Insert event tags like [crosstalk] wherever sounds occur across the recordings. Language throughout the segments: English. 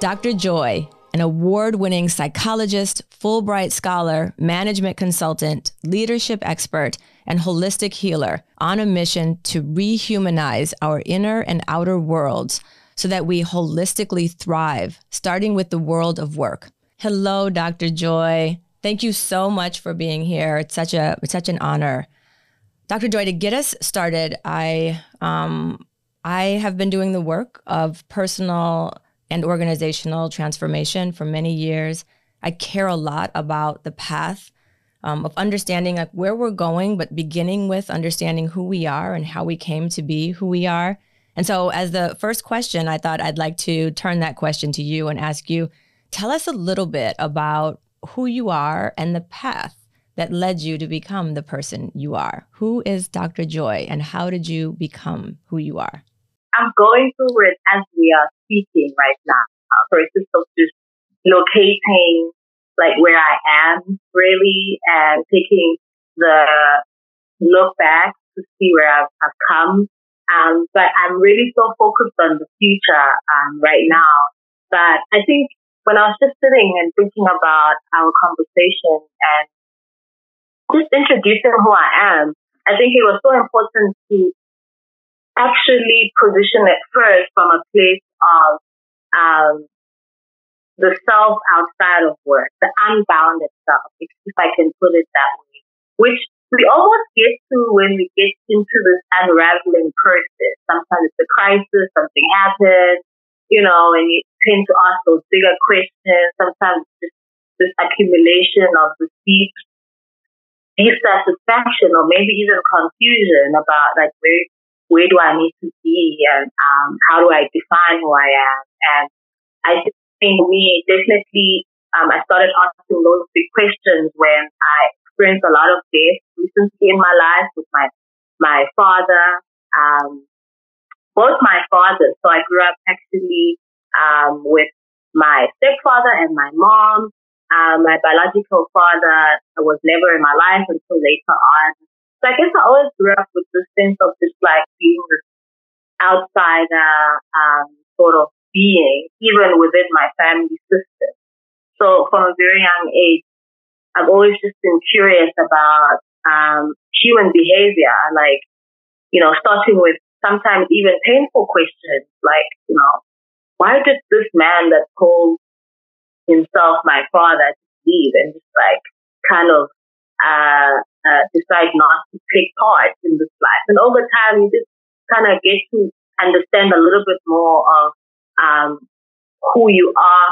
Dr. Joy, an award winning psychologist, Fulbright scholar, management consultant, leadership expert, and holistic healer on a mission to rehumanize our inner and outer worlds so that we holistically thrive, starting with the world of work. Hello, Dr. Joy. Thank you so much for being here. It's such a it's such an honor. Dr. Joy, to get us started, I um, I have been doing the work of personal and organizational transformation for many years. I care a lot about the path um, of understanding like where we're going, but beginning with understanding who we are and how we came to be who we are. And so, as the first question, I thought I'd like to turn that question to you and ask you tell us a little bit about who you are and the path that led you to become the person you are. Who is Dr. Joy and how did you become who you are? I'm going through it as we are speaking right now. For instance, of just locating like where I am really and taking the look back to see where I've, I've come. Um, but I'm really so focused on the future um, right now. But I think when I was just sitting and thinking about our conversation and just introducing who I am, I think it was so important to actually position it first from a place of um, the self outside of work, the unbounded self, if, I can put it that way, which we almost get to when we get into this unraveling process. Sometimes it's a crisis, something happens, you know, and you tend to ask those bigger questions. Sometimes it's this accumulation of the deep dissatisfaction or maybe even confusion about like where where do I need to be and um, how do I define who I am? And I think me definitely, um, I started asking those big questions when I experienced a lot of death recently in my life with my my father, um, both my fathers. So I grew up actually um, with my stepfather and my mom. Um, my biological father was never in my life until later on. So I guess I always grew up with this sense of just like being this outsider um, sort of being, even within my family system. So from a very young age, I've always just been curious about um, human behavior, like, you know, starting with sometimes even painful questions, like, you know, why did this man that called himself my father leave and just like kind of uh, uh, decide not to take part in this life. And over time, you just kind of get to understand a little bit more of um, who you are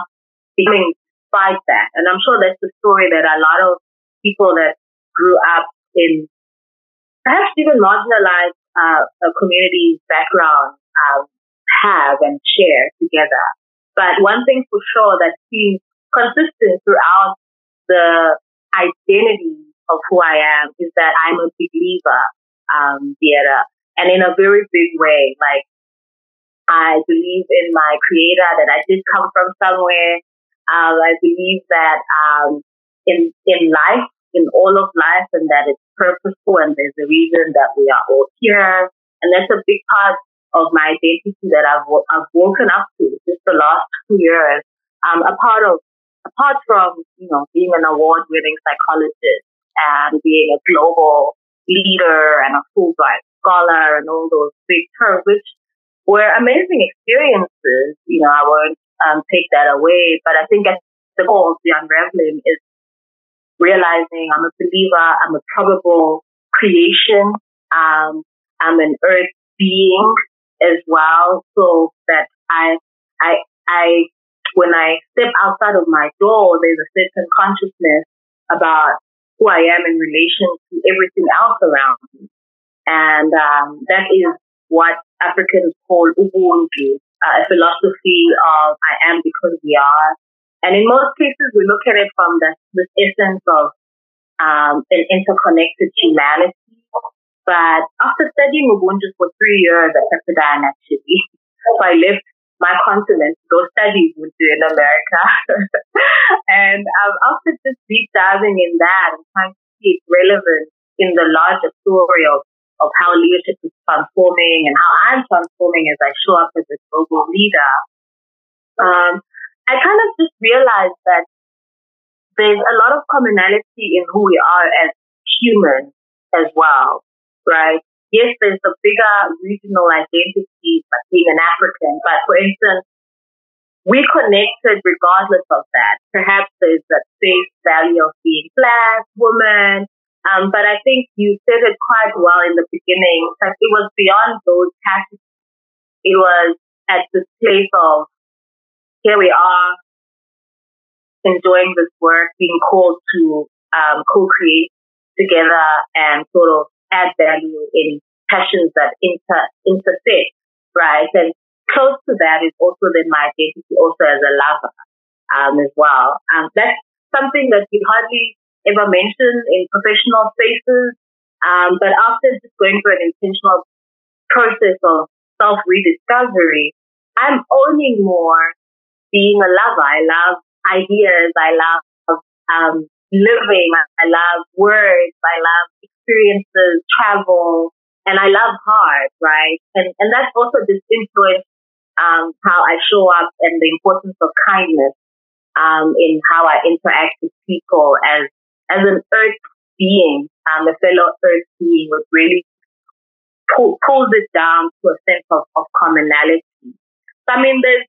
becoming despite that. And I'm sure that's the story that a lot of people that grew up in perhaps even marginalized uh, community background um, have and share together. But one thing for sure that seems consistent throughout the identity of who I am is that I'm a believer, um, and in a very big way. Like I believe in my creator that I did come from somewhere. Um, I believe that um, in in life, in all of life, and that it's purposeful and there's a reason that we are all here. And that's a big part of my identity that I've I've woken up to just the last two years. Um, a part of apart from you know being an award winning psychologist and being a global leader and a Fulbright scholar and all those big terms, which were amazing experiences. You know, I won't um, take that away, but I think at the core of the unraveling is realizing I'm a believer, I'm a probable creation, um, I'm an earth being as well, so that I, I, I, when I step outside of my door, there's a certain consciousness about who I am in relation to everything else around me. And um, that is what Africans call Ubuntu, uh, a philosophy of I am because we are. And in most cases, we look at it from the, this essence of um, an interconnected humanity. But after studying Ubuntu for three years at Pepperdine, actually, so I left my continent those studies would do in America. [laughs] and um, after just deep diving in that and trying to see it relevant in the larger story of, of how leadership is transforming and how I'm transforming as I show up as a global leader, um, I kind of just realized that there's a lot of commonality in who we are as humans as well, right? Yes, there's a bigger regional identity, like being an African, but for instance, we connected regardless of that. Perhaps there's that face value of being black, woman, um, but I think you said it quite well in the beginning. Like it was beyond those categories. It was at this place of here we are enjoying this work, being called to um, co-create together and sort of add value in passions that inter intersect, right? And close to that is also then my identity also as a lover um, as well. Um, that's something that we hardly ever mention in professional spaces. Um, but after just going through an intentional process of self rediscovery, I'm owning more being a lover. I love ideas. I love um, living. I love words. I love experiences, travel, and I love hard, right? And and that's also just influenced um, how I show up and the importance of kindness um, in how I interact with people as as an earth being, um, a fellow earth being would really pull, pulls it down to a sense of, of commonality. So, I mean, there's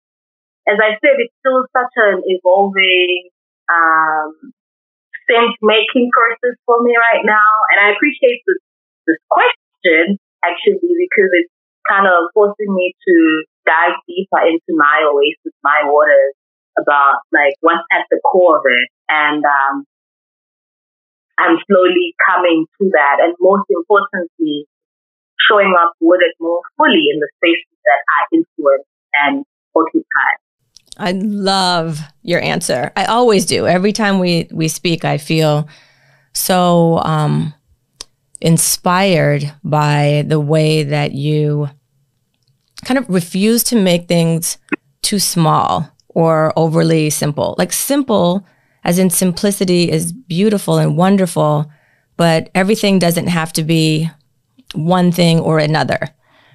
as I said, it's still such an evolving um, sense making courses for me right now. And I appreciate this, this question actually because it's kind of forcing me to dive deeper into my oasis, my waters about like what's at the core of it. And um, I'm slowly coming to that. And most importantly, showing up with it more fully in the spaces that I influence and occupy. I love your answer. I always do. Every time we we speak, I feel so um, inspired by the way that you kind of refuse to make things too small or overly simple. Like simple, as in simplicity, is beautiful and wonderful, but everything doesn't have to be one thing or another,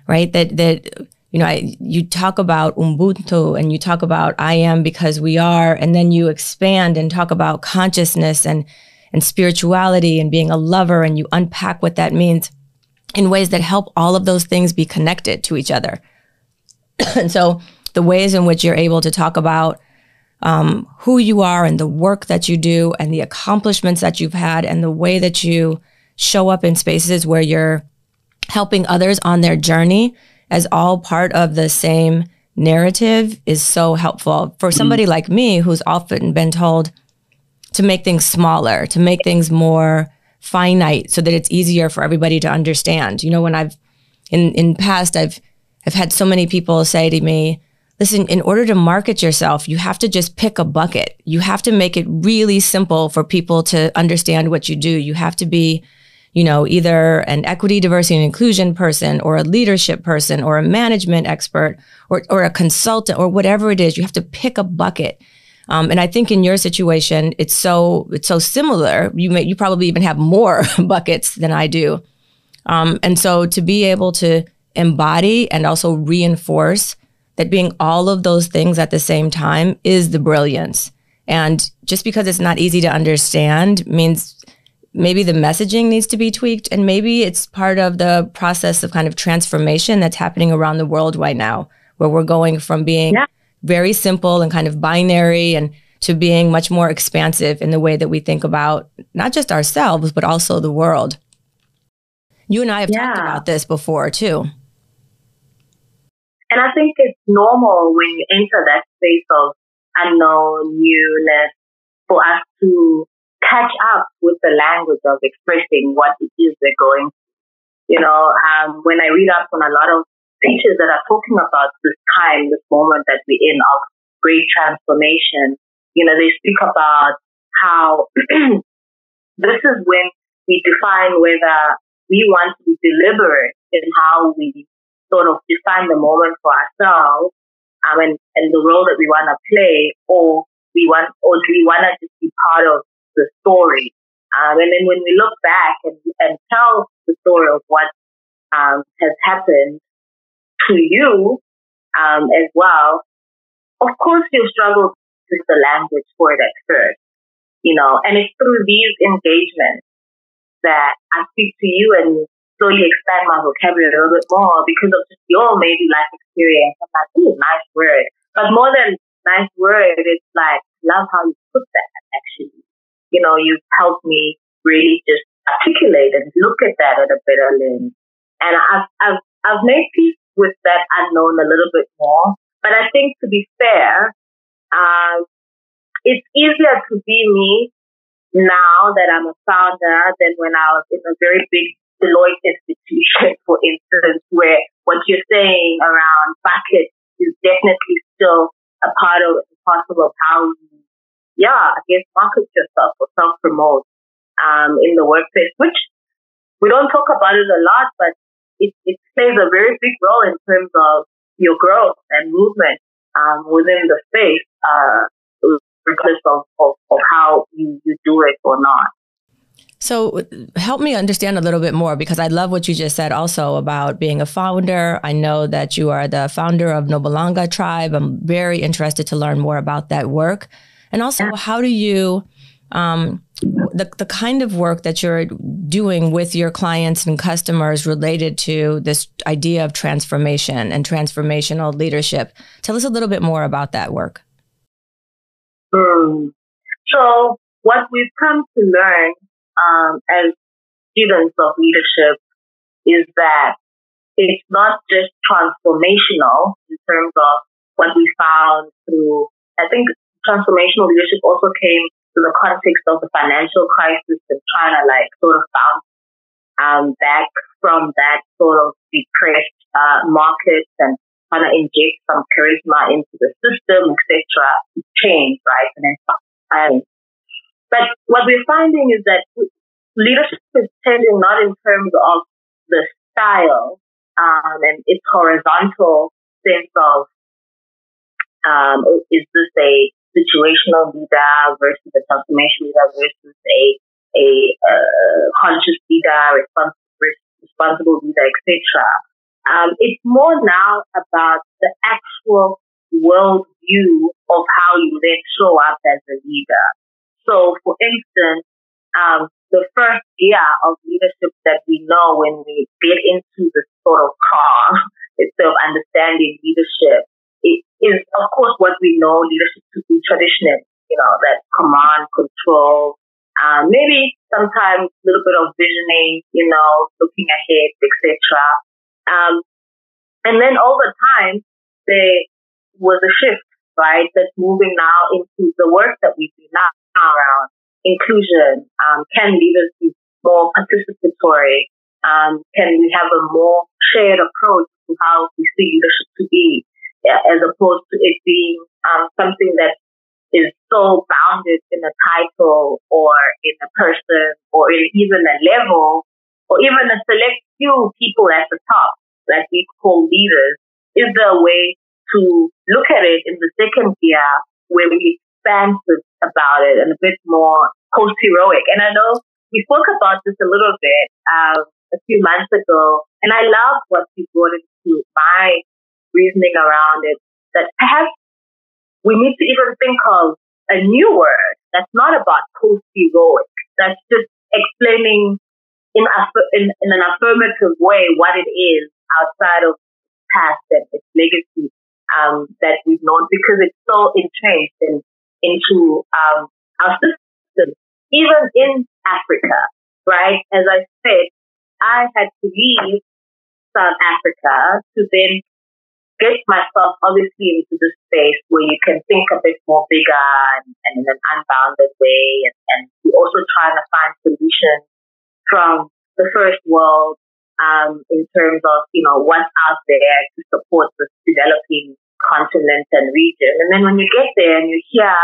right? That that you know, I, you talk about Ubuntu and you talk about I am because we are, and then you expand and talk about consciousness and, and spirituality and being a lover and you unpack what that means in ways that help all of those things be connected to each other. [clears throat] and so the ways in which you're able to talk about um, who you are and the work that you do and the accomplishments that you've had and the way that you show up in spaces where you're helping others on their journey as all part of the same narrative is so helpful for somebody mm-hmm. like me who's often been told to make things smaller, to make things more finite so that it's easier for everybody to understand. You know, when I've in in past I've I've had so many people say to me, listen, in order to market yourself, you have to just pick a bucket. You have to make it really simple for people to understand what you do. You have to be you know, either an equity, diversity, and inclusion person or a leadership person or a management expert or, or a consultant or whatever it is. You have to pick a bucket. Um, and I think in your situation, it's so it's so similar. You may you probably even have more [laughs] buckets than I do. Um, and so to be able to embody and also reinforce that being all of those things at the same time is the brilliance. And just because it's not easy to understand means maybe the messaging needs to be tweaked and maybe it's part of the process of kind of transformation that's happening around the world right now where we're going from being yeah. very simple and kind of binary and to being much more expansive in the way that we think about not just ourselves but also the world you and i have yeah. talked about this before too and i think it's normal when you enter that space of unknown newness for us to catch up with the language of expressing what it is they're going through. You know, um, when I read up on a lot of teachers that are talking about this time, this moment that we're in of great transformation, you know, they speak about how [clears throat] this is when we define whether we want to be deliberate in how we sort of define the moment for ourselves um, and, and the role that we want to play, or we want, or do we want to just be part of the story. Um, and then when we look back and, and tell the story of what um, has happened to you um, as well, of course you've struggled just the language for it at first, you know, and it's through these engagements that I speak to you and slowly expand my vocabulary a little bit more because of just your maybe life experience. I'm like, ooh, nice word. But more than nice word, it's like, love how you put that actually. You know, you've helped me really just articulate and look at that at a better lens. And I've, I've, I've made peace with that unknown a little bit more. But I think to be fair, uh, it's easier to be me now that I'm a founder than when I was in a very big Deloitte institution, for instance, where what you're saying around buckets is definitely still a part of possible how you, yeah, I guess market yourself or self promote um, in the workplace, which we don't talk about it a lot, but it, it plays a very big role in terms of your growth and movement um, within the space. Uh, regardless of, of, of how you, you do it or not. So, help me understand a little bit more because I love what you just said also about being a founder. I know that you are the founder of Nomalanga Tribe. I'm very interested to learn more about that work. And also, yeah. how do you, um, the, the kind of work that you're doing with your clients and customers related to this idea of transformation and transformational leadership? Tell us a little bit more about that work. Mm. So what we've come to learn um, as students of leadership is that it's not just transformational in terms of what we found through, I think transformational leadership also came to the context of the financial crisis and to like sort of bounce um, back from that sort of depressed uh, markets and kind of inject some charisma into the system, etc., change, right? And then, um, but what we're finding is that leadership is changing not in terms of the style um, and its horizontal sense of um, is this a situational leader versus a transformation leader versus a a uh, conscious leader, responsible, responsible leader, etc. Um, it's more now about the actual world view of how you then show up as a leader. So, for instance, um, the first year of leadership that we know when we get into the sort of car [laughs] itself, understanding leadership, is of course what we know leadership to be traditional. You know, that command, control, um, maybe sometimes a little bit of visioning, you know, looking ahead, etc. Um, and then over time, there was a shift, right? That's moving now into the work that we do now around inclusion. Um, can leaders be more participatory? Um, can we have a more shared approach to how we see leadership to be, as opposed to it being um, something that is so bounded in a title or in a person or in even a level or even a select few people at the top that we call leaders, is there a way to look at it in the second year where we expand about it and a bit more post-heroic? And I know we spoke about this a little bit uh, a few months ago, and I love what you brought into my reasoning around it, that perhaps we need to even think of a new word that's not about post-heroic, that's just explaining in, in, in an affirmative way what it is outside of past and its legacy um, that we've known because it's so entrenched in, into um, our system, even in Africa, right? As I said, I had to leave South Africa to then get myself obviously into the space where you can think a bit more bigger and, and in an unbounded way. And, and we're also trying to find solutions from the first world um, in terms of, you know, what's out there to support the developing continent and region. And then when you get there and you hear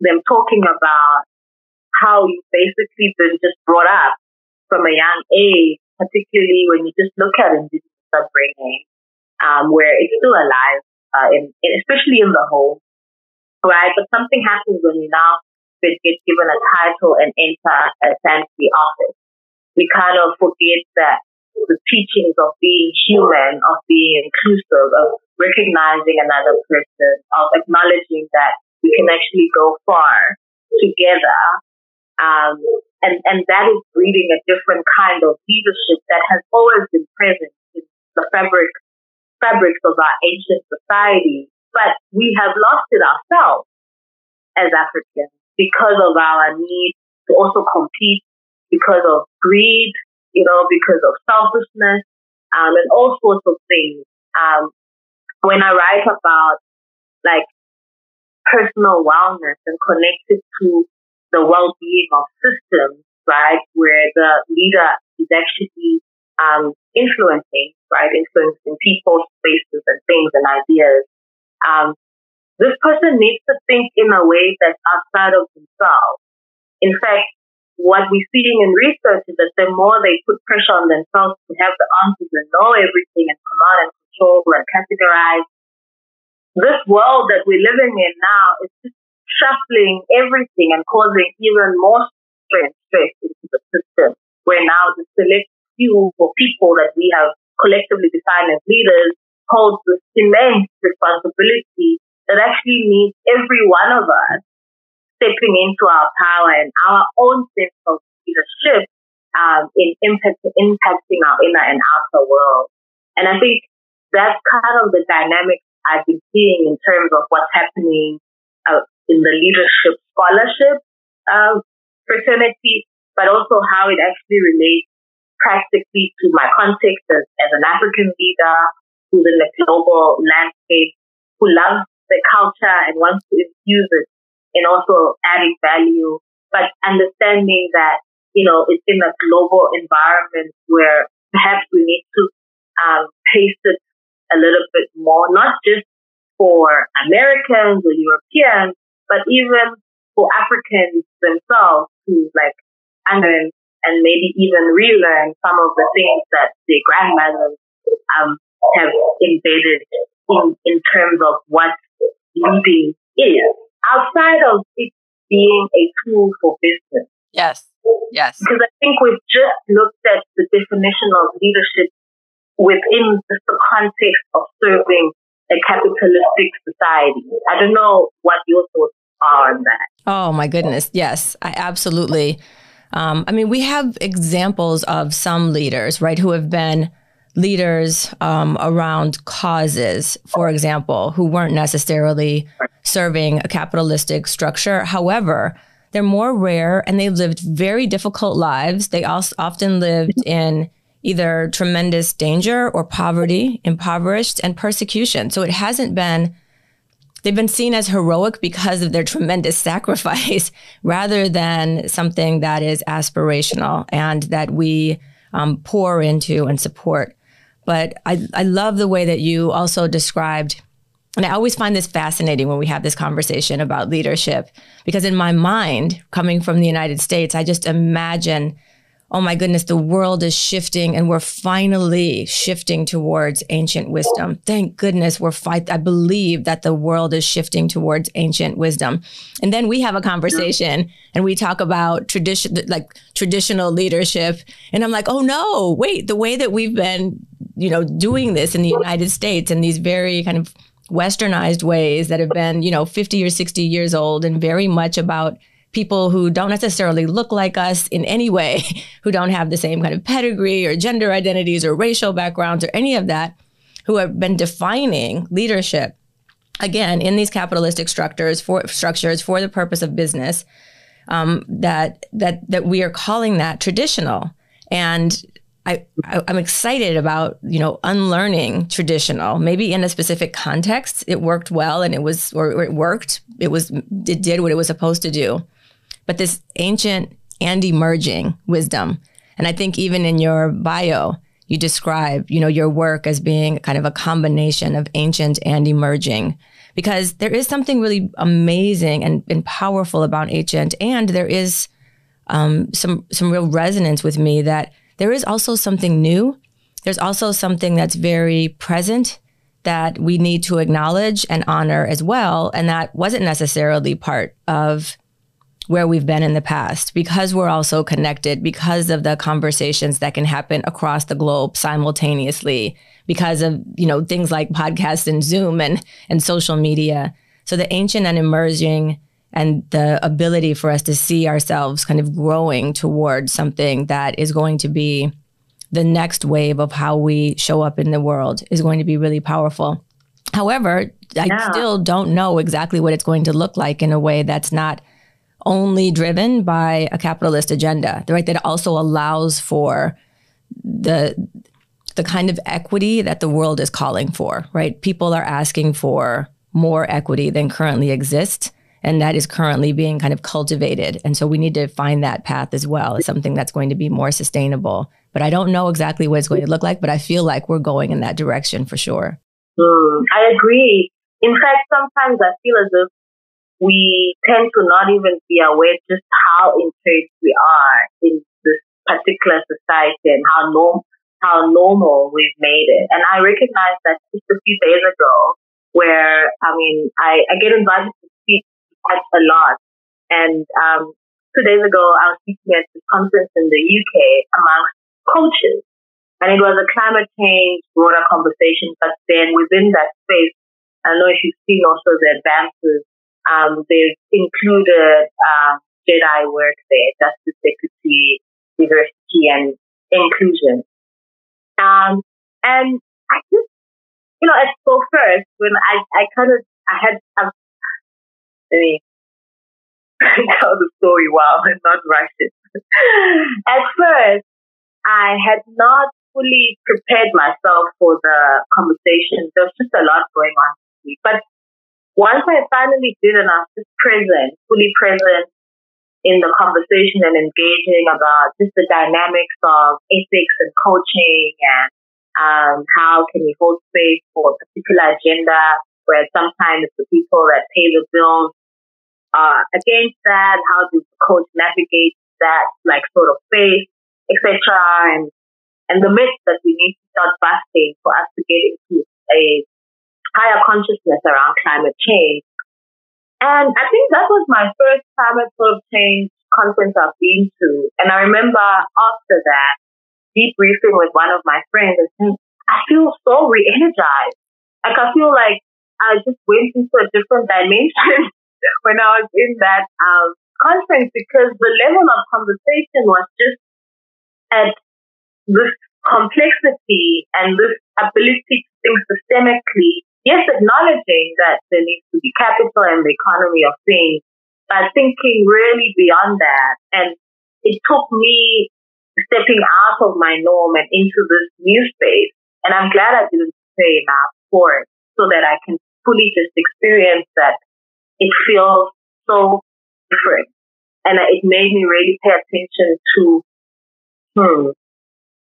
them talking about how you've basically been just brought up from a young age, particularly when you just look at indigenous upbringing, um, where it's still alive, uh, in, in, especially in the home, right? But something happens when you now get given a title and enter a fancy office. We kind of forget that the teachings of being human, of being inclusive, of recognizing another person, of acknowledging that we can actually go far together. Um, and, and that is breeding a different kind of leadership that has always been present in the fabric, fabrics of our ancient society. But we have lost it ourselves as Africans because of our need to also compete, because of greed, you know, because of selfishness, um, and all sorts of things. Um, when I write about like personal wellness and connected to the well-being of systems, right, where the leader is actually um, influencing, right, influencing people, spaces, and things and ideas. Um, this person needs to think in a way that's outside of themselves. In fact, what we're seeing in research is that the more they put pressure on themselves to have the answers and know everything and command and control and categorize, this world that we're living in now is just shuffling everything and causing even more stress, stress into the system. Where now the select few people that we have collectively defined as leaders holds this immense responsibility that actually needs every one of us stepping into our power and our own sense of leadership um, in impact, impacting our inner and outer world. And I think that's kind of the dynamic I've been seeing in terms of what's happening uh, in the leadership scholarship uh, fraternity, but also how it actually relates practically to my context as, as an African leader who's in the global landscape, who loves the culture and wants to infuse it and also adding value, but understanding that, you know, it's in a global environment where perhaps we need to um, pace it a little bit more, not just for Americans or Europeans, but even for Africans themselves to like unlearn and maybe even relearn some of the things that their grandmothers um, have embedded in, in terms of what leading is outside of it being a tool for business. Yes. Yes. Because I think we've just looked at the definition of leadership within the context of serving a capitalistic society. I don't know what your thoughts are on that. Oh my goodness. Yes, I absolutely. Um, I mean, we have examples of some leaders, right, who have been leaders um, around causes, for example, who weren't necessarily serving a capitalistic structure. However, they're more rare and they lived very difficult lives. They also often lived in either tremendous danger or poverty, impoverished, and persecution. So it hasn't been, they've been seen as heroic because of their tremendous [laughs] sacrifice rather than something that is aspirational and that we um, pour into and support. But I, I love the way that you also described and I always find this fascinating when we have this conversation about leadership, because in my mind, coming from the United States, I just imagine, oh my goodness, the world is shifting and we're finally shifting towards ancient wisdom. Thank goodness we're fight. I believe that the world is shifting towards ancient wisdom. And then we have a conversation and we talk about tradition, like traditional leadership. And I'm like, oh no, wait, the way that we've been, you know, doing this in the United States and these very kind of westernized ways that have been, you know, 50 or 60 years old and very much about people who don't necessarily look like us in any way, [laughs] who don't have the same kind of pedigree or gender identities or racial backgrounds or any of that, who have been defining leadership again in these capitalistic structures for structures for the purpose of business. Um, that that that we are calling that traditional, and I, I am excited about you know unlearning traditional maybe in a specific context. It worked well and it was or it worked. It was it did what it was supposed to do but this ancient and emerging wisdom and I think even in your bio you describe you know your work as being kind of a combination of ancient and emerging because there is something really amazing and, and powerful about ancient and there is um, some some real resonance with me that there is also something new. There's also something that's very present that we need to acknowledge and honor as well. And that wasn't necessarily part of where we've been in the past because we're also connected, because of the conversations that can happen across the globe simultaneously, because of, you know, things like podcasts and Zoom and, and social media. So the ancient and emerging and the ability for us to see ourselves kind of growing towards something that is going to be the next wave of how we show up in the world is going to be really powerful. However, I still don't know exactly what it's going to look like in a way that's not only driven by a capitalist agenda, right? That also allows for the the kind of equity that the world is calling for, right? People are asking for more equity than currently exists. And that is currently being kind of cultivated. And so we need to find that path as well as something that's going to be more sustainable. But I don't know exactly what it's going to look like, but I feel like we're going in that direction for sure. Mm, I agree. In fact, sometimes I feel as if we tend to not even be aware just how entrenched we are in this particular society and how norm how normal we've made it. And I recognize that just a few days ago, where I mean, I, I get invited to speak quite a lot, and um, two days ago I was speaking at this conference in the UK amongst coaches, and it was a climate change broader conversation. But then within that space, I don't know if you've seen also the advances um, they've included uh, JEDI work there, just justice, equity, diversity, and inclusion. Um, and I just, you know, at so first, when I, I kind of, I had, um, let me [laughs] tell the story while I'm not rushing. [laughs] at first, I had not fully prepared myself for the conversation. There was just a lot going on. But once I finally did was just present, fully present in the conversation and engaging about just the dynamics of ethics and coaching and um, how can we hold space for a particular agenda where sometimes the people that pay the bills are against that, how does the coach navigate that like sort of space, etc. And and the myths that we need to start busting for us to get into a higher consciousness around climate change. And I think that was my first climate sort of change conference I've been to. And I remember after that, debriefing with one of my friends and saying, I feel so re-energized. Like I feel like I just went into a different dimension [laughs] when I was in that um, conference because the level of conversation was just at this complexity and this ability to think systemically yes, acknowledging that there needs to be capital and the economy of things, but thinking really beyond that. And it took me stepping out of my norm and into this new space. And I'm glad I didn't pay enough for it so that I can fully just experience that it feels so different. And it made me really pay attention to, hmm,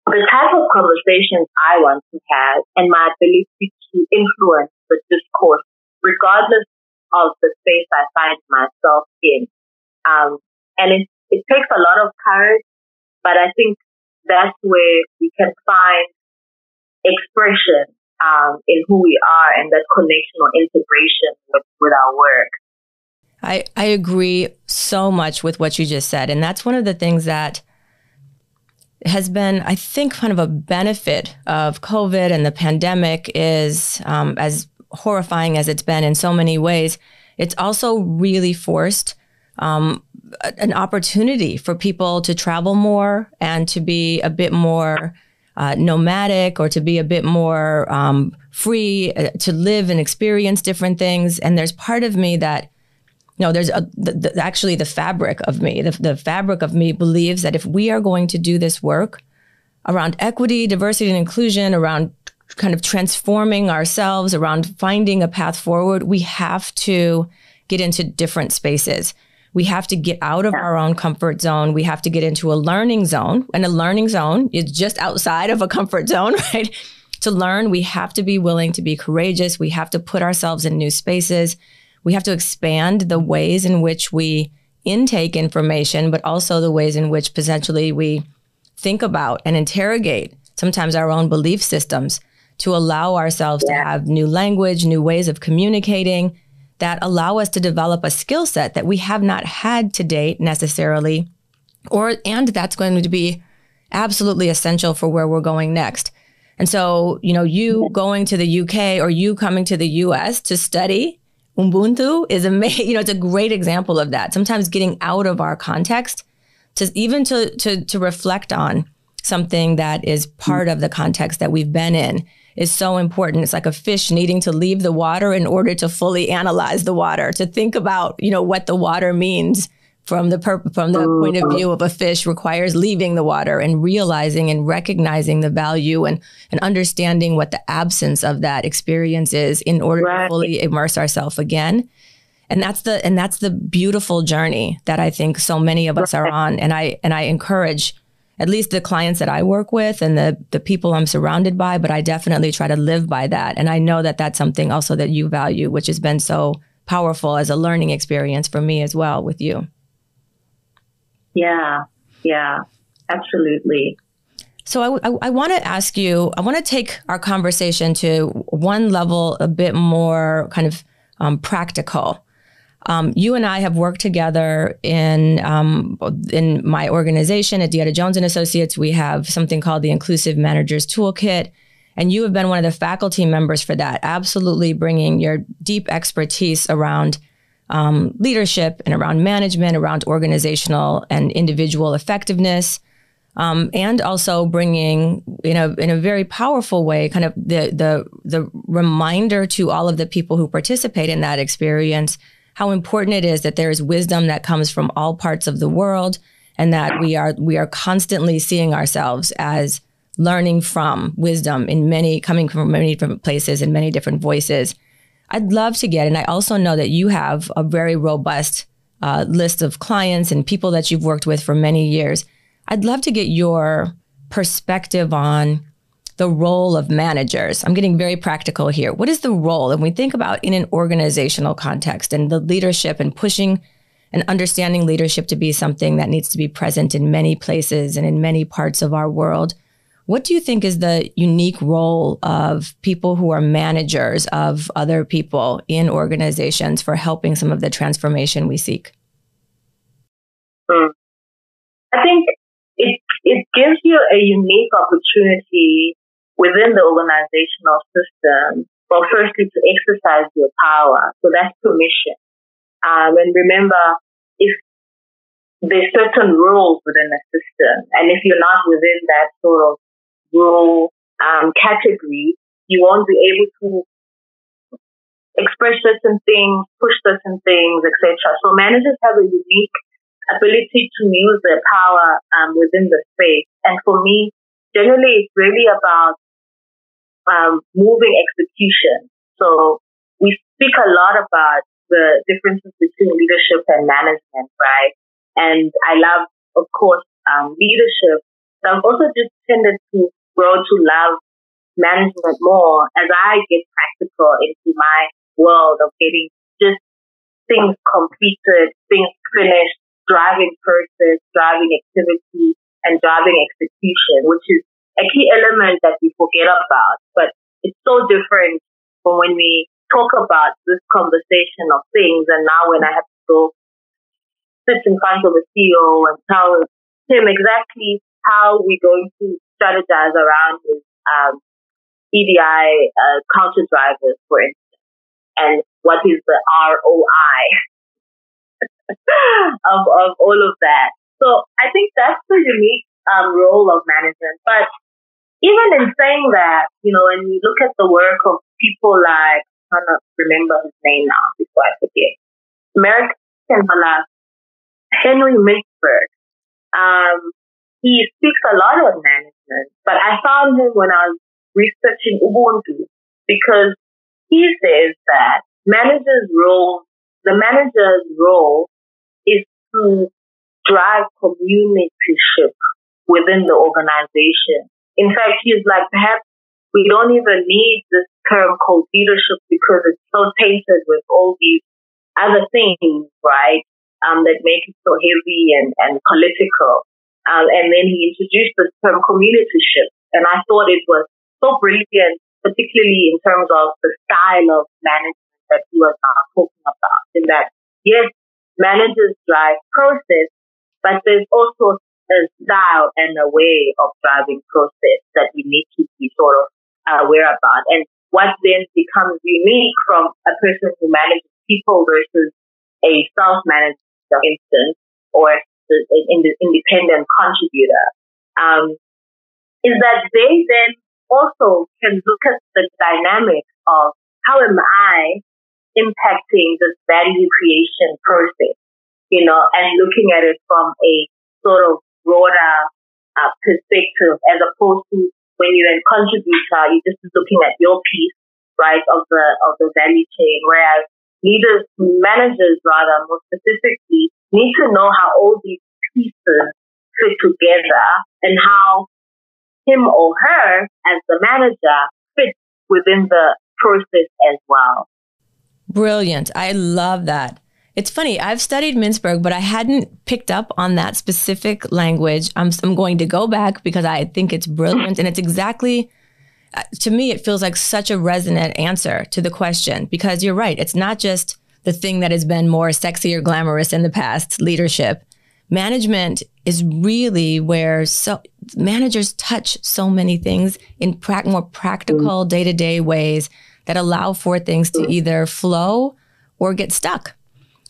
the type of conversations I want to have and my ability to influence the discourse, regardless of the space I find myself in. Um, and it, it takes a lot of courage, but I think that's where we can find expression um, in who we are and that connection or integration with, with our work. I, I agree so much with what you just said. And that's one of the things that has been, I think, kind of a benefit of COVID and the pandemic is um, as horrifying as it's been in so many ways, it's also really forced um, an opportunity for people to travel more and to be a bit more uh, nomadic or to be a bit more um, free uh, to live and experience different things. And there's part of me that no, there's a, the, the, actually the fabric of me. The, the fabric of me believes that if we are going to do this work around equity, diversity, and inclusion, around kind of transforming ourselves, around finding a path forward, we have to get into different spaces. We have to get out of our own comfort zone. We have to get into a learning zone. And a learning zone is just outside of a comfort zone, [laughs] right? To learn, we have to be willing to be courageous. We have to put ourselves in new spaces we have to expand the ways in which we intake information, but also the ways in which potentially we think about and interrogate sometimes our own belief systems to allow ourselves yeah. to have new language, new ways of communicating that allow us to develop a skill set that we have not had to date necessarily or and that's going to be absolutely essential for where we're going next. And so, you know, you going to the UK or you coming to the US to study Ubuntu is amazing. [laughs] You know, it's a great example of that. Sometimes getting out of our context to even to to to reflect on something that is part of the context that we've been in is so important. It's like a fish needing to leave the water in order to fully analyze the water, to think about, you know, what the water means from the per- from the point of view of a fish requires leaving the water and realizing and recognizing the value and and understanding what the absence of that experience is in order right. to fully immerse ourselves again. And that's the and that's the beautiful journey that I think so many of us are on. And I and I encourage at least the clients that I work with and the the people I'm surrounded by but I definitely try to live by that. And I know that that's something also that you value which has been so powerful as a learning experience for me as well with you yeah, yeah, absolutely. So I, I, I want to ask you, I want to take our conversation to one level a bit more kind of um, practical. Um, you and I have worked together in um, in my organization at DeEtta Jones and Associates. We have something called the Inclusive Managers Toolkit, and you have been one of the faculty members for that. Absolutely, bringing your deep expertise around um, leadership and around management, around organizational and individual effectiveness. Um, and also bringing in a in a very powerful way, kind of the the the reminder to all of the people who participate in that experience how important it is that there is wisdom that comes from all parts of the world, and that we are we are constantly seeing ourselves as learning from wisdom in many coming from many different places and many different voices. I'd love to get, and I also know that you have a very robust uh, list of clients and people that you've worked with for many years. I'd love to get your perspective on the role of managers. I'm getting very practical here. What is the role? And we think about in an organizational context and the leadership and pushing and understanding leadership to be something that needs to be present in many places and in many parts of our world. What do you think is the unique role of people who are managers of other people in organizations for helping some of the transformation we seek? Hmm. I think it, it gives you a unique opportunity within the organizational system. Well, firstly, to exercise your power. So that's permission. Um, and remember, if there's certain rules within the system, and if you're not within that sort of role um, category, you won't be able to express certain things, push certain things, etc. So managers have a unique ability to use their power um, within the space. And for me, generally, it's really about um, moving execution. So we speak a lot about the differences between leadership and management, right? And I love, of course, um, leadership. So I've also just tended to grow to love management more as I get practical into my world of getting just things completed, things finished, driving process, driving activity, and driving execution, which is a key element that we forget about. But it's so different from when we talk about this conversation of things. And now when I have to go sit in front of a CEO and tell him exactly how we're going to strategize around his um, EDI uh, culture drivers, for instance, and what is the ROI [laughs] of, of all of that. So I think that's the unique um, role of management. But even in saying that, you know, when you look at the work of people like, I don't remember his name now before I forget, American Henry Mintzberg, um, he speaks a lot on management, but I found him when I was researching Ubuntu because he says that manager's role, the manager's role is to drive communityship within the organization. In fact, he's like, perhaps we don't even need this term called leadership because it's so tainted with all these other things, right? Um, that make it so heavy and, and political. Um, and then he introduced the term community communityship. And I thought it was so brilliant, particularly in terms of the style of management that he was now talking about. In that, yes, managers drive process, but there's also a style and a way of driving process that we need to be sort of aware about. And what then becomes unique from a person who manages people versus a self-managed, instance, or an independent contributor, um, is that they then also can look at the dynamic of how am I impacting this value creation process, you know, and looking at it from a sort of broader uh, perspective as opposed to when you're a contributor, you're just looking at your piece, right, of the, of the value chain. Whereas leaders, managers rather, more specifically, need to know how all these pieces fit together and how him or her as the manager fits within the process as well. Brilliant. I love that. It's funny, I've studied Mintzberg, but I hadn't picked up on that specific language. I'm, I'm going to go back because I think it's brilliant. And it's exactly, uh, to me, it feels like such a resonant answer to the question because you're right. It's not just the thing that has been more sexy or glamorous in the past, leadership. Management is really where so managers touch so many things in pra- more practical day to day ways that allow for things to either flow or get stuck.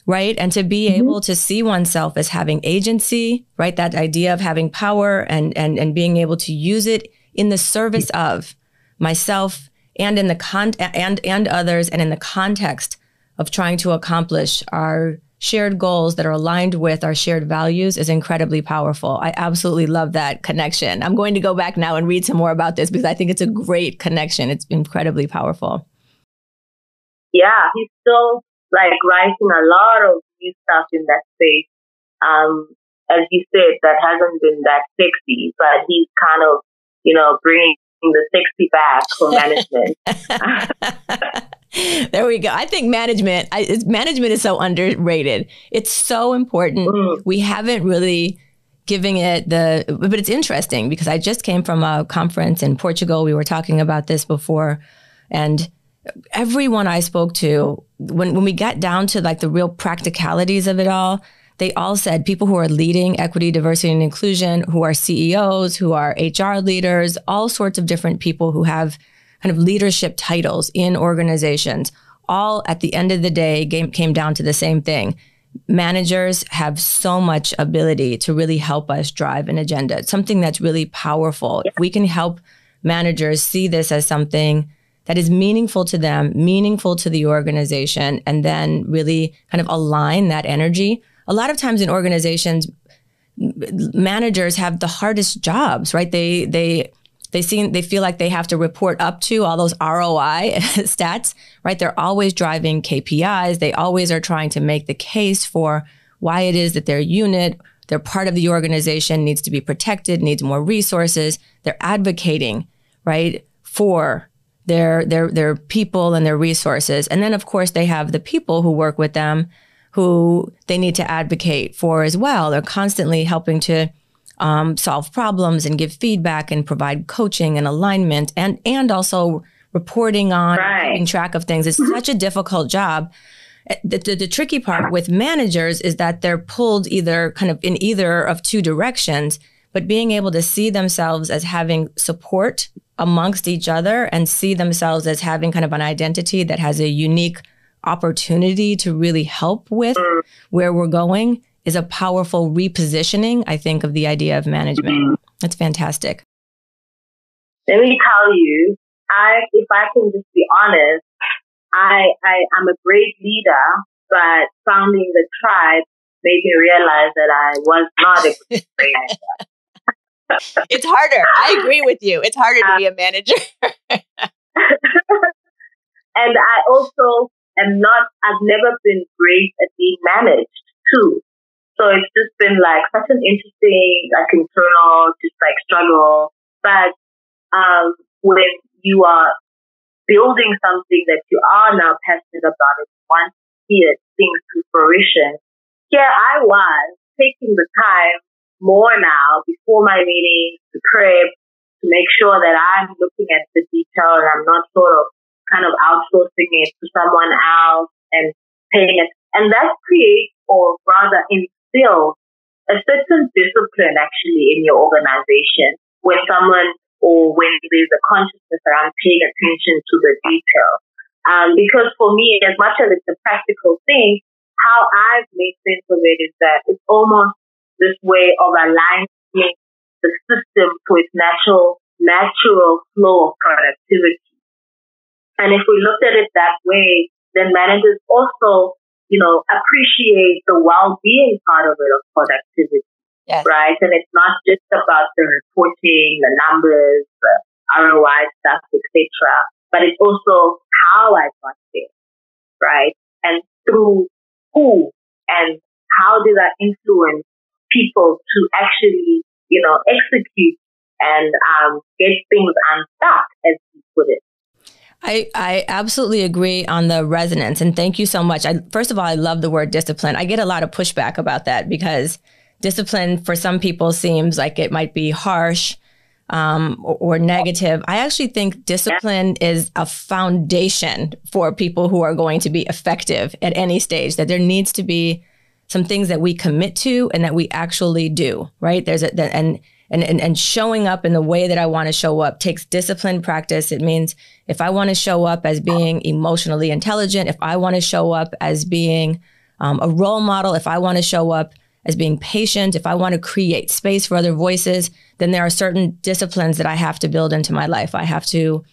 Right. And to be mm-hmm. able to see oneself as having agency, right? That idea of having power and, and, and being able to use it in the service of myself and in the con and, and others and in the context of trying to accomplish our shared goals that are aligned with our shared values is incredibly powerful. I absolutely love that connection. I'm going to go back now and read some more about this because I think it's a great connection. It's incredibly powerful. Yeah, he's still like writing a lot of new stuff in that space. Um, as you said, that hasn't been that sexy, but he's kind of, you know, bringing the sexy back for [laughs] management. [laughs] [laughs] there we go. I think management, I, management is so underrated. It's so important. Mm. We haven't really giving it the, but it's interesting because I just came from a conference in Portugal. We were talking about this before, and everyone I spoke to, when when we got down to like the real practicalities of it all, they all said people who are leading equity, diversity, and inclusion, who are CEOs, who are HR leaders, all sorts of different people who have kind of leadership titles in organizations, all at the end of the day game, came down to the same thing. Managers have so much ability to really help us drive an agenda. It's something that's really powerful. If we can help managers see this as something that is meaningful to them, meaningful to the organization, and then really kind of align that energy. A lot of times in organizations, managers have the hardest jobs, right? They they they seem they feel like they have to report up to all those ROI [laughs] stats, right? They're always driving KPIs. They always are trying to make the case for why it is that their unit, their part of the organization needs to be protected, needs more resources. They're advocating, right, for their their their people and their resources. And then of course they have the people who work with them who they need to advocate for as well. They're constantly helping to um, solve problems and give feedback and provide coaching and alignment and and also reporting on right. keeping track of things. It's such a difficult job. Eh, the, the, the, tricky part with managers is that they're pulled either kind of in either of two directions, but being able to see themselves as having support amongst each other and see themselves as having kind of an identity that has a unique opportunity to really help with mm. where we're going is a powerful repositioning, I think, of the idea of management. Mm-hmm. That's fantastic. Let me tell you, I, if I can just be honest, I, I am a great leader, but founding the tribe made me realize that I was not a great [laughs] manager. it's harder. I agree with you. It's harder to be a manager. [laughs] and I also am not, I've never been great at being managed too. So it's just been like such an interesting, like internal, just like struggle. But um, when you are building something that you are now passionate about and want to see it things to fruition, here I was taking the time more now before my meeting to prep to make sure that I'm looking at the detail and I'm not sort of kind of outsourcing it to someone else and paying it. And that creates or rather in instill a certain discipline actually in your organization when someone or when there's a consciousness around paying attention to the detail. Um, because for me, as much as it's a practical thing, how I've made sense of it is that it's almost this way of aligning the system to its natural, natural flow of productivity. And if we looked at it that way, then managers also, you know, appreciate the well-being part of it of productivity. Yes. Right. And it's not just about the reporting, the numbers, the ROI stuff, etc. But it's also how I got there. Right. And through who and how did I influence people to actually, you know, execute and um, get things unstuck, as you put it. I, I absolutely agree on the resonance. And thank you so much. I, first of all, I love the word discipline. I get a lot of pushback about that because discipline for some people seems like it might be harsh um, or, or, negative. I actually think discipline is a foundation for people who are going to be effective at any stage, that there needs to be some things that we commit to and that we actually do, right? There's a, and, and, and, and showing up in the way that I want to show up takes discipline practice. It means if I want to show up as being emotionally intelligent, if I want to show up as being um, a role model, if I want to show up as being patient, if I want to create space for other voices, then there are certain disciplines that I have to build into my life. I have to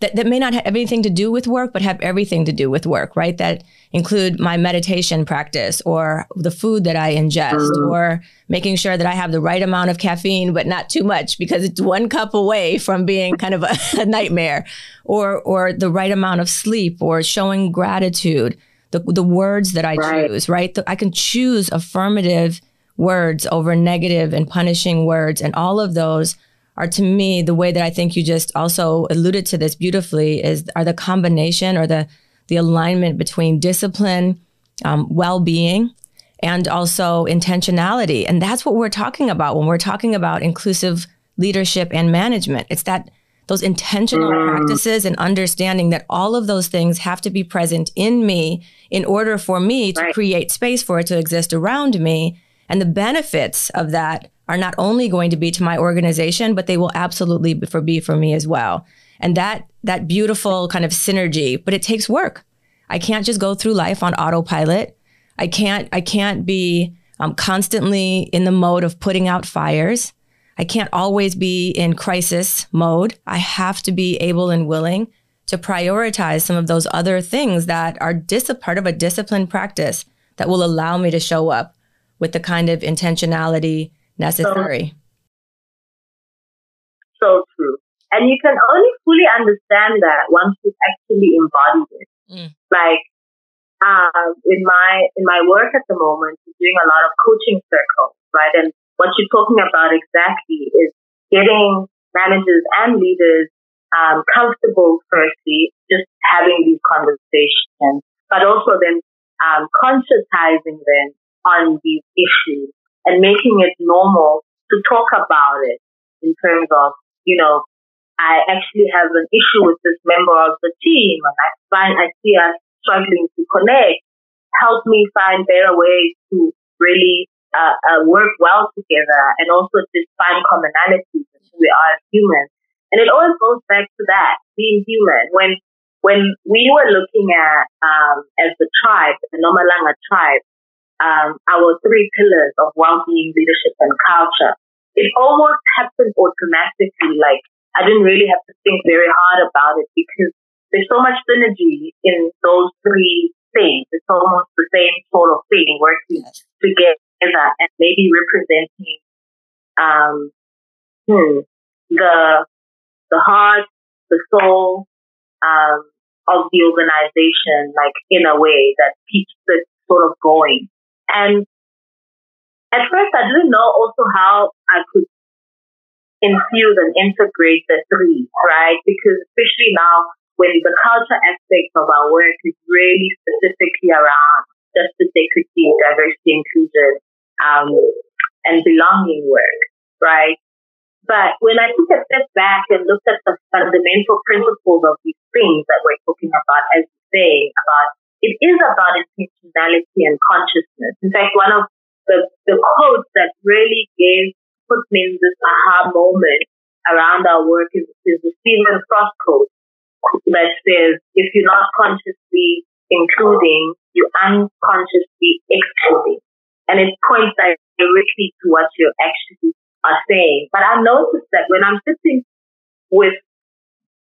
that, that may not have anything to do with work, but have everything to do with work, right? That include my meditation practice or the food that I ingest or making sure that I have the right amount of caffeine, but not too much because it's one cup away from being kind of a, [laughs] a nightmare or, or the right amount of sleep or showing gratitude the, the words that I right. choose, right? The, I can choose affirmative words over negative and punishing words. And all of those are to me, the way that I think you just also alluded to this beautifully is are the combination or the, the alignment between discipline, um, well-being, and also intentionality. And that's what we're talking about when we're talking about inclusive leadership and management. It's that those intentional mm. practices and understanding that all of those things have to be present in me in order for me to right. create space for it to exist around me. And the benefits of that are not only going to be to my organization, but they will absolutely be for, be for me as well. And that, that beautiful kind of synergy, but it takes work. I can't just go through life on autopilot. I can't, I can't be um, constantly in the mode of putting out fires. I can't always be in crisis mode. I have to be able and willing to prioritize some of those other things that are dis- a part of a disciplined practice that will allow me to show up with the kind of intentionality necessary. So, so true. And you can only fully understand that once you've actually embodied it. Mm. Like, uh, in my in my work at the moment, I'm doing a lot of coaching circles, right? And what you're talking about exactly is getting managers and leaders um, comfortable, firstly, just having these conversations, but also then um, conscientizing them on these issues and making it normal to talk about it in terms of, you know, I actually have an issue with this member of the team and I find I see us struggling to connect. Help me find better ways to really uh, uh, work well together and also just find commonalities in we are as humans. And it always goes back to that, being human. When when we were looking at um, as the tribe, the Nomalanga tribe, um, our three pillars of well-being, leadership, and culture, it almost happened automatically. Like I didn't really have to think very hard about it because there's so much synergy in those three things. It's almost the same sort of thing working together and maybe representing um, hmm, the the heart, the soul um, of the organization, like in a way that keeps it sort of going. And at first, I didn't know also how I could infuse and integrate the three, right? Because especially now when the culture aspect of our work is really specifically around justice, equity, diversity, inclusion, um, and belonging work, right? But when I took a step back and looked at the fundamental principles of these things that we're talking about, as you say, about it is about intentionality and consciousness. In fact, one of the, the quotes that really gave put me in this aha moment around our work is, is the Stephen Frost quote that says if you're not consciously including, you're unconsciously excluding. And it points directly to what you actually are saying. But I noticed that when I'm sitting with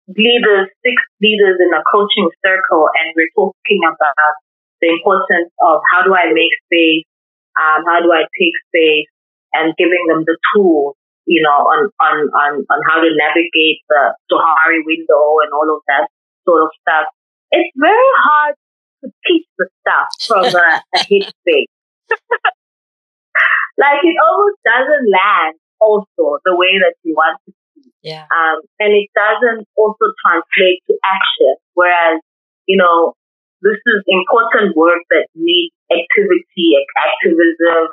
leaders, six leaders in a coaching circle, and we're talking about the importance of how do I make space, um, how do I take space, and giving them the tools, you know, on, on, on, on how to navigate the Johari window and all of that sort of stuff. It's very hard to teach the stuff from a, a [laughs] hit space. [laughs] like it almost doesn't land also the way that you want it to. Yeah. Um, and it doesn't also translate to action. Whereas, you know, this is important work that needs activity, activism,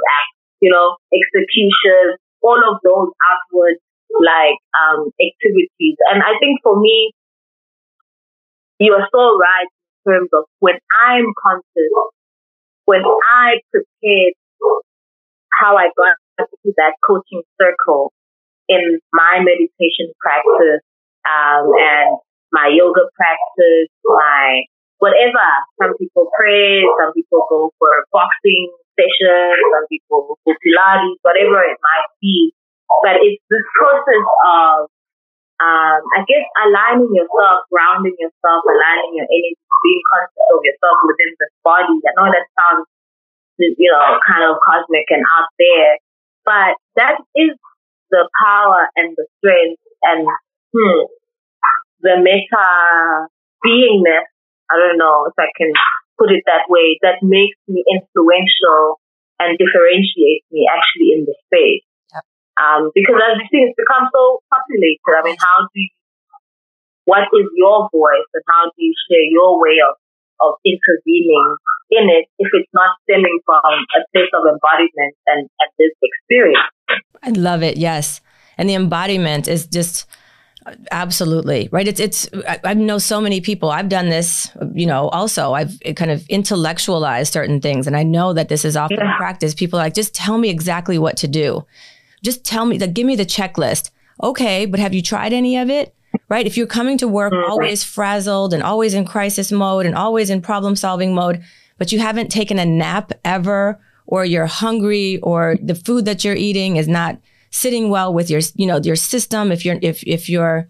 you know, execution, all of those outward like um, activities. And I think for me, you are so right in terms of when I'm conscious, when I prepared how I got into that coaching circle in my meditation practice um, and my yoga practice, my whatever. Some people pray, some people go for a boxing session, some people go Pilates, whatever it might be. But it's this process of, um, I guess, aligning yourself, grounding yourself, aligning your energy, being conscious of yourself within this body. I know that sounds, you know, kind of cosmic and out there, but that is the power and the strength and hmm, the meta beingness. I don't know if I can put it that way. That makes me influential and differentiates me actually in the space. Yep. Um, because as you see, it's become so populated. I mean, how do you, what is your voice and how do you share your way of, of intervening in it if it's not stemming from a place of embodiment and, and this experience. I love it. Yes. And the embodiment is just absolutely right it's it's I, I, know so many people i've done this you know also i've kind of intellectualized certain things and i know that this is often yeah. practice people are like just tell me exactly what to do just tell me like give me the checklist okay but have you tried any of it right if you're coming to work mm-hmm. always frazzled and always in crisis mode and always in problem solving mode but you haven't taken a nap ever, or you're hungry, or the food that you're eating is not sitting well with your, you know, your system. If you're, if, if you're,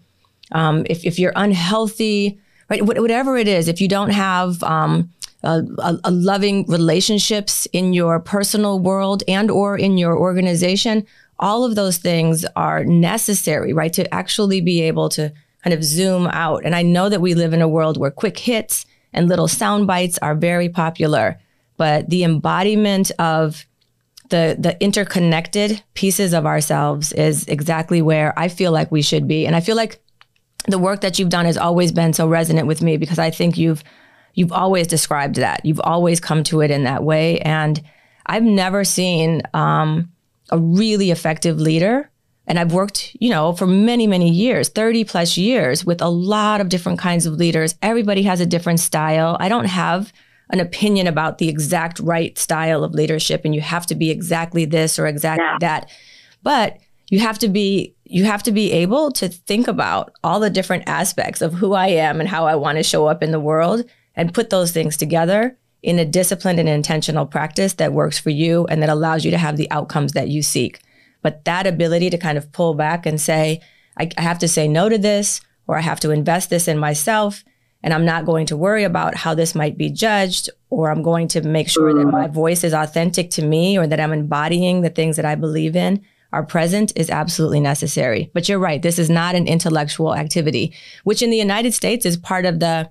um, if, if you're unhealthy, right, whatever it is, if you don't have, um, a, a, loving relationships in your personal world and or in your organization all of those things are necessary right to actually be able to kind of zoom out and i know that we live in a world where quick hits and little sound bites are very popular. But the embodiment of the the interconnected pieces of ourselves is exactly where I feel like we should be. And I feel like the work that you've done has always been so resonant with me because I think you've you've always described that. You've always come to it in that way. And I've never seen um, a really effective leader and I've worked, you know, for many, many years, 30 plus years with a lot of different kinds of leaders. Everybody has a different style. I don't have an opinion about the exact right style of leadership and you have to be exactly this or exactly yeah. that. But you have to be you have to be able to think about all the different aspects of who I am and how I want to show up in the world and put those things together in a disciplined and intentional practice that works for you and that allows you to have the outcomes that you seek. But that ability to kind of pull back and say, I, I have to say no to this, or I have to invest this in myself, and I'm not going to worry about how this might be judged, or I'm going to make sure that my voice is authentic to me, or that I'm embodying the things that I believe in are present is absolutely necessary. But you're right, this is not an intellectual activity, which in the United States is part of the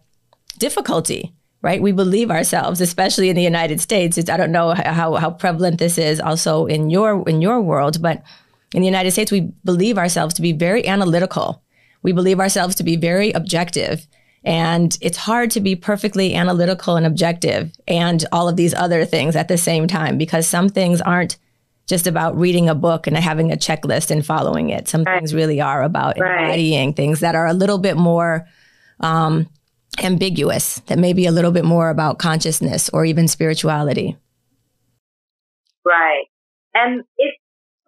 difficulty right? We believe ourselves, especially in the United States. It's, I don't know how, how prevalent this is also in your in your world, but in the United States, we believe ourselves to be very analytical. We believe ourselves to be very objective. And it's hard to be perfectly analytical and objective and all of these other things at the same time because some things aren't just about reading a book and having a checklist and following it. Some right. things really are about right. embodying things that are a little bit more um, ambiguous, that may be a little bit more about consciousness or even spirituality. Right. And if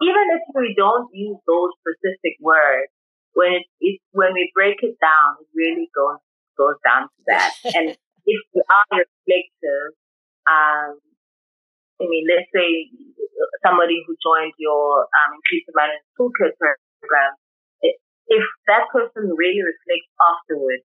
even if we don't use those specific words, when it, it when we break it down, it really goes goes down to that. [laughs] and if you are reflective, um, I mean, let's say somebody who joined your um, inclusive management toolkit program, if that person really reflects afterwards,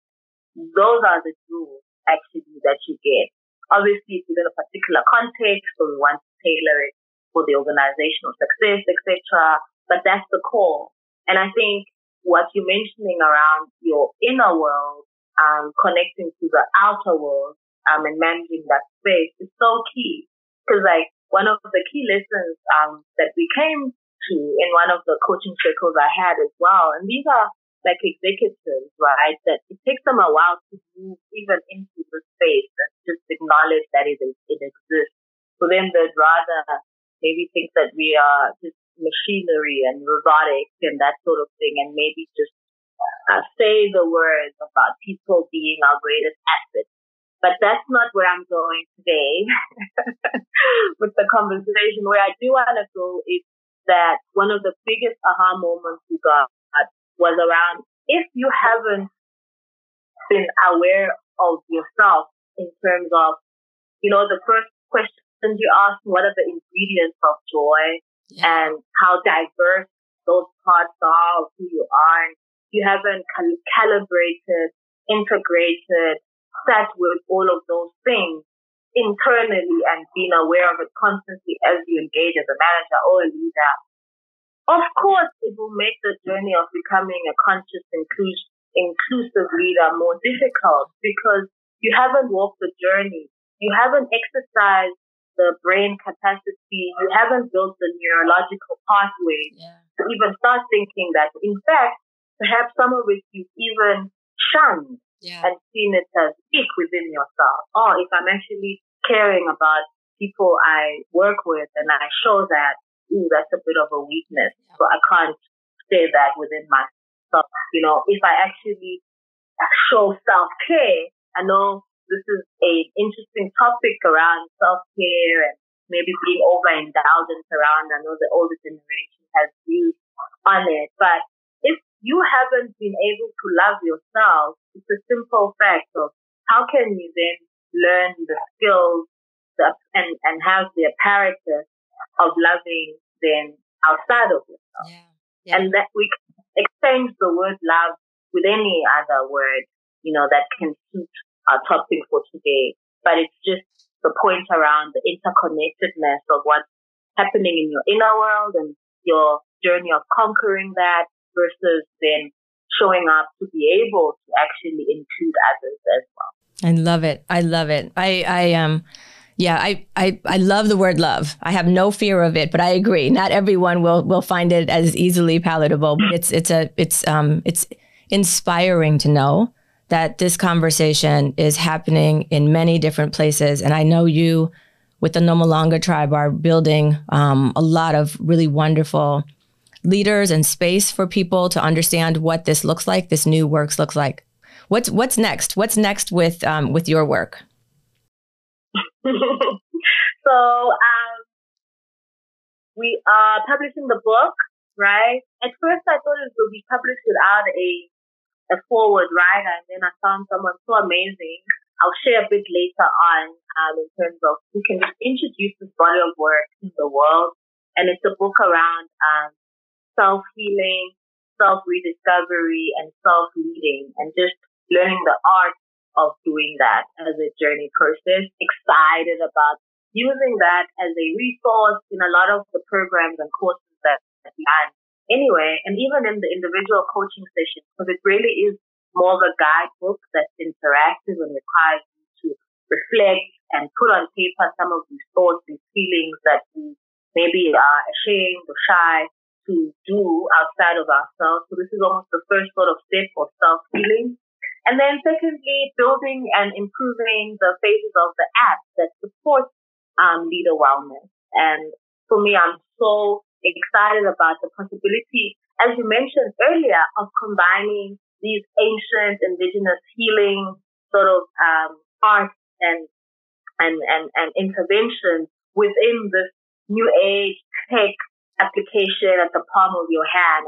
those are the tools actually that you get. Obviously, it's within a particular context, so we want to tailor it for the organizational success, etc. But that's the core. And I think what you're mentioning around your inner world, um, connecting to the outer world, um, and managing that space is so key. Cause like one of the key lessons, um, that we came to in one of the coaching circles I had as well. And these are like executives, right? That it takes them a while to move even into the space and just acknowledge that it, it exists. For them, they'd rather maybe think that we are just machinery and robotics and that sort of thing, and maybe just uh, say the words about people being our greatest asset. But that's not where I'm going today [laughs] with the conversation. Where I do want to go is that one of the biggest aha moments we got was around if you haven't been aware of yourself in terms of, you know, the first question you ask, what are the ingredients of joy yeah. and how diverse those parts are of who you are. And you haven't cal- calibrated, integrated, sat with all of those things internally and being aware of it constantly as you engage as a manager or a leader, of course it will make the journey of becoming a conscious, inclusive, inclusive leader more difficult because you haven't walked the journey. You haven't exercised the brain capacity. You haven't built the neurological pathways yeah. to even start thinking that, in fact, perhaps some of it you've even shunned yeah. and seen it as weak within yourself. Or if I'm actually caring about people I work with and I show that, ooh, that's a bit of a weakness. So I can't say that within myself. You know, if I actually show self-care, I know this is an interesting topic around self-care and maybe being overindulgent around. I know the older generation has views on it, but you haven't been able to love yourself, it's a simple fact of how can you then learn the skills and, and have the apparatus of loving then outside of yourself. Yeah. Yeah. And that we exchange the word love with any other word, you know, that can suit our topic for today. But it's just the point around the interconnectedness of what's happening in your inner world and your journey of conquering that versus then showing up to be able to actually include others as well. I love it. I love it. I, I, um, yeah, I, I, I love the word love. I have no fear of it, but I agree. Not everyone will, will find it as easily palatable, it's, it's a, it's, um, it's inspiring to know that this conversation is happening in many different places. And I know you with the Nomalanga tribe are building, um, a lot of really wonderful leaders and space for people to understand what this looks like, this new works looks like. What's what's next? What's next with um, with your work? [laughs] so um, we are publishing the book, right? At first, I thought it would be published without a a forward, right? And then I found someone so amazing. I'll share a bit later on um, in terms of who can introduce this body of work to the world. And it's a book around um, self healing, self rediscovery, and self leading, and just learning the art of doing that as a journey process. Excited about using that as a resource in a lot of the programs and courses that we have anyway, and even in the individual coaching sessions, because it really is more of a guidebook that's interactive and requires you to reflect and put on paper some of these thoughts, these feelings that we maybe are ashamed or shy to do outside of ourselves. So this is almost the first sort of step of self healing. And then secondly, building and improving the phases of the app that support um, leader wellness. And for me, I'm so excited about the possibility, as you mentioned earlier, of combining these ancient indigenous healing sort of um, arts and and and and interventions within this new age tech application at the palm of your hand,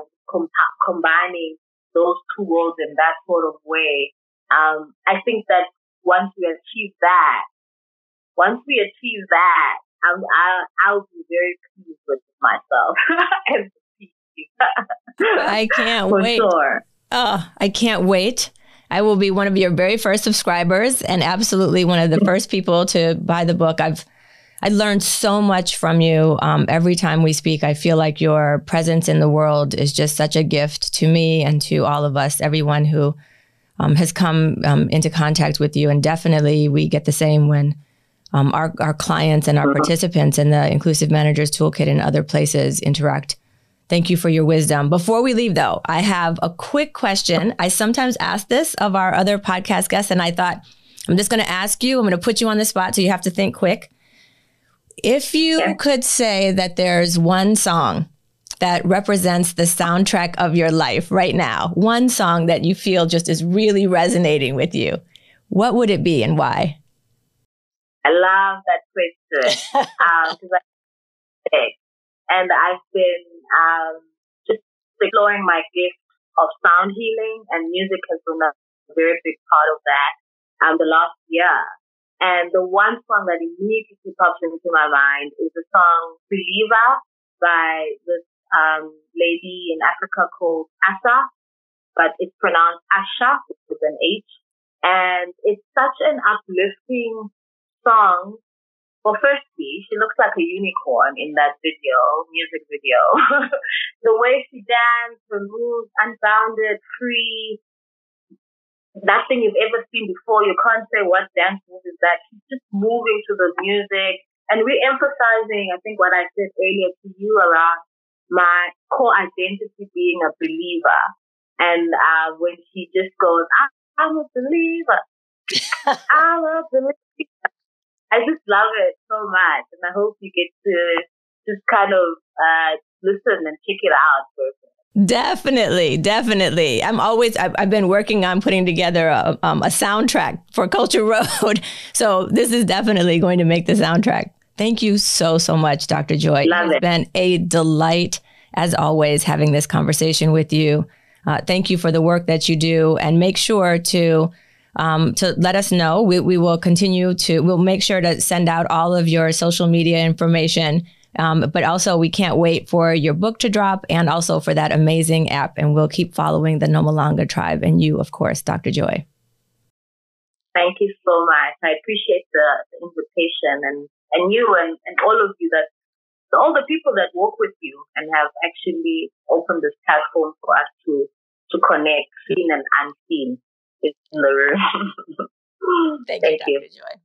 combining those two worlds in that sort of way um, I think that once we achieve that, once we achieve that, I'm, I'll, I'll be very pleased with myself. [laughs] I can't For wait. Sure. Oh, I can't wait. I will be one of your very first subscribers and absolutely one of the [laughs] first people to buy the book. I've I learned so much from you um, every time we speak. I feel like your presence in the world is just such a gift to me and to all of us, everyone who um, has come um, into contact with you. And definitely we get the same when um, our, our clients and our mm-hmm. participants in the Inclusive Managers Toolkit and other places interact. Thank you for your wisdom. Before we leave, though, I have a quick question. I sometimes ask this of our other podcast guests, and I thought I'm just going to ask you. I'm going to put you on the spot, so you have to think quick. If you yeah. could say that there's one song that represents the soundtrack of your life right now, one song that you feel just is really resonating with you, what would it be and why? I love that question because [laughs] um, I and I've been um, just exploring my gift of sound healing, and music has been a very big part of that um, the last year. And the one song that immediately pops into my mind is the song Believer by this um, lady in Africa called Asa, but it's pronounced Asha with an H. And it's such an uplifting song. Well, firstly, she looks like a unicorn in that video, music video. [laughs] the way she danced, her moves, unbounded, free, nothing you've ever seen before. You can't say what dance move is that. She's just moving to the music and we're emphasizing, I think what I said earlier to you around my core identity being a believer. And, uh, when she just goes, I, am a believer. [laughs] I'm a believer. I just love it so much. And I hope you get to just kind of, uh, listen and check it out. Definitely, definitely. I'm always. I've, I've, been working on putting together a, um, a soundtrack for Culture [laughs] Road, so this is definitely going to make the soundtrack. Thank you so so much, Dr. Joy. Love it's it. been a delight as always having this conversation with you. Uh, thank you for the work that you do, and make sure to. Um, to let us know, we, we will continue to, we'll make sure to send out all of your social media information um, but also, we can't wait for your book to drop and also for that amazing app. And we'll keep following the Nomalanga tribe and you, of course, Dr. Joy. Thank you so much. I appreciate the, the invitation and, and you and, and all of you that, all the people that work with you and have actually opened this platform for us to, to connect, seen and unseen in the room. Thank, [laughs] Thank you, Dr. Joy.